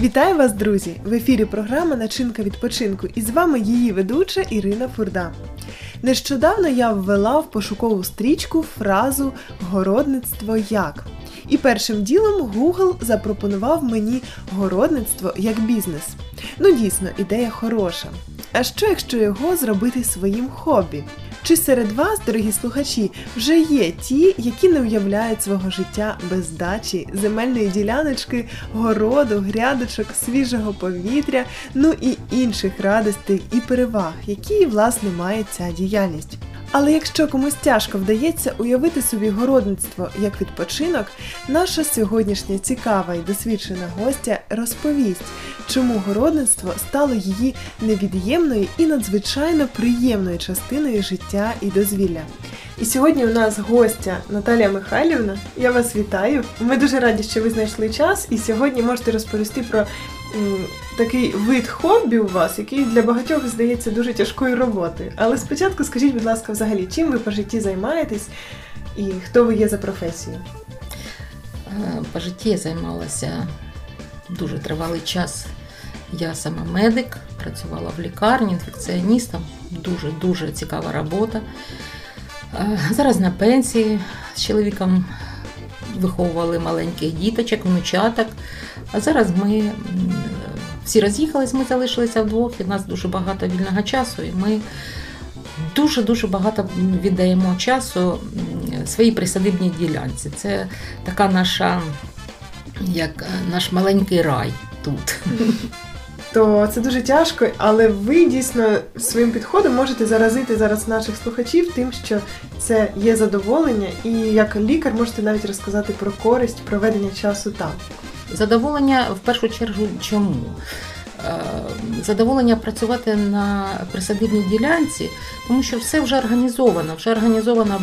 Вітаю вас, друзі! В ефірі програма Начинка відпочинку і з вами її ведуча Ірина Фурда. Нещодавно я ввела в пошукову стрічку фразу городництво як. І першим ділом Google запропонував мені городництво як бізнес. Ну дійсно, ідея хороша. А що якщо його зробити своїм хобі? Чи серед вас, дорогі слухачі, вже є ті, які не уявляють свого життя без дачі, земельної діляночки, городу, грядочок, свіжого повітря, ну і інших радостей і переваг, які власне має ця діяльність? Але якщо комусь тяжко вдається уявити собі городництво як відпочинок, наша сьогоднішня цікава і досвідчена гостя розповість, чому городництво стало її невід'ємною і надзвичайно приємною частиною життя і дозвілля. І сьогодні у нас гостя Наталія Михайлівна. Я вас вітаю. Ми дуже раді, що ви знайшли час, і сьогодні можете розповісти про такий вид хобі у вас, який для багатьох здається дуже тяжкою роботою. Але спочатку скажіть, будь ласка, взагалі, чим ви по житті займаєтесь і хто ви є за професією? Е, по житті я займалася дуже тривалий час. Я сама медик, працювала в лікарні, інфекціоністом. Дуже-дуже цікава робота. Е, зараз на пенсії з чоловіком виховували маленьких діточок, внучаток. А зараз ми всі роз'їхались, ми залишилися вдвох, і в нас дуже багато вільного часу, і ми дуже-дуже багато віддаємо часу своїй присадибній ділянці. Це така наша, як наш маленький рай тут. То це дуже тяжко, але ви дійсно своїм підходом можете заразити зараз наших слухачів тим, що це є задоволення, і як лікар можете навіть розказати про користь проведення часу там. Задоволення в першу чергу чому? Е, задоволення працювати на присадибній ділянці, тому що все вже організовано, вже організовано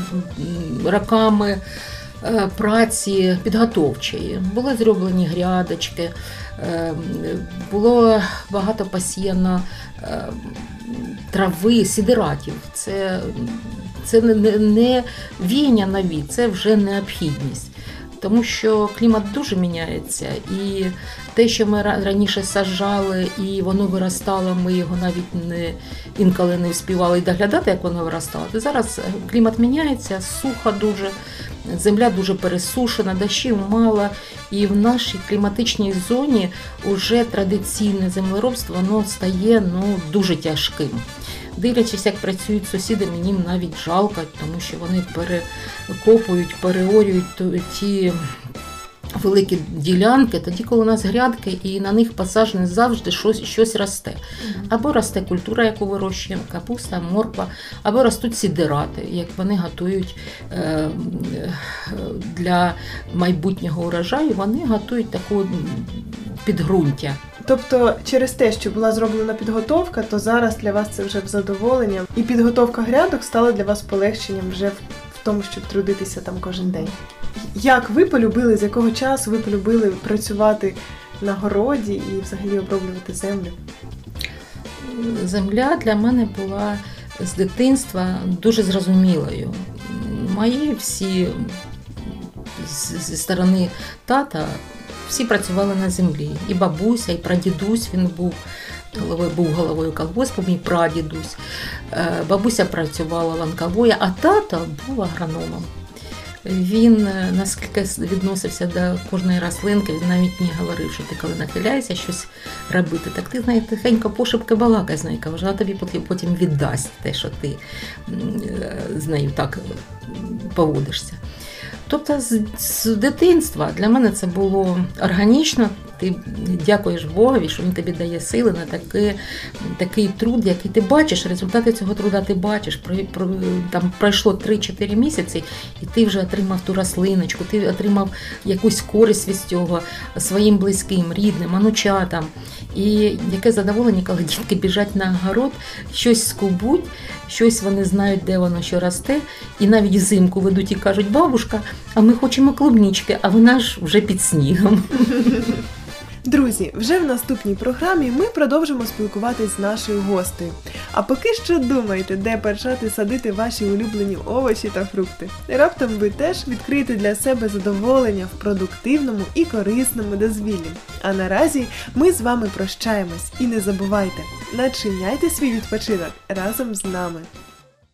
роками е, праці підготовчої. Були зроблені грядочки, е, було багато посіяно трави, сідератів. Це це не, не війня нові, це вже необхідність тому що клімат дуже міняється, і те, що ми раніше саджали, і воно виростало, ми його навіть не інколи не вспівали доглядати, як воно виростало. То зараз клімат міняється, сухо дуже, земля дуже пересушена, дощів мало. І в нашій кліматичній зоні вже традиційне землеробство воно стає ну, дуже тяжким. Дивлячись, як працюють сусіди, мені навіть жалко, тому що вони перекопують, переорюють ті. Великі ділянки, тоді, коли у нас грядки, і на них посаджене завжди щось щось росте. Або росте культура, яку вирощуємо, капуста, морква, або ростуть сідирати, як вони готують е, для майбутнього урожаю, вони готують таку підґрунтя. Тобто, через те, що була зроблена підготовка, то зараз для вас це вже в задоволення, і підготовка грядок стала для вас полегшенням вже в тому, щоб трудитися там кожен день. Як ви полюбили, з якого часу ви полюбили працювати на городі і взагалі оброблювати землю? Земля для мене була з дитинства дуже зрозумілою. Мої всі зі сторони тата всі працювали на землі. І бабуся, і прадідусь він був. Головою був головою колгоспу, мій прадідусь. Е, бабуся працювала ланковою, а тато був агрономом. Він е, наскільки відносився до кожної рослинки, він навіть не говорив, що ти коли нахиляєшся щось робити, так ти знає, тихенько пошепки балакай з нею, вона тобі потім віддасть те, що ти е, з нею так поводишся. Тобто з, з дитинства для мене це було органічно. Ти дякуєш Богові, що він тобі дає сили на такий такий труд, який ти бачиш. Результати цього труда ти бачиш. Там пройшло 3-4 місяці, і ти вже отримав ту рослиночку, ти отримав якусь користь від цього своїм близьким, рідним, анучатам. І яке задоволення, коли дітки біжать на город, щось скубуть, щось вони знають, де воно що росте, і навіть взимку ведуть і кажуть, бабушка, а ми хочемо клубнічки, а вона ж вже під снігом. Друзі, вже в наступній програмі ми продовжимо спілкуватись з нашою гостею. А поки що думайте, де почати садити ваші улюблені овочі та фрукти. Раптом ви теж відкриєте для себе задоволення в продуктивному і корисному дозвіллі. А наразі ми з вами прощаємось і не забувайте, начиняйте свій відпочинок разом з нами.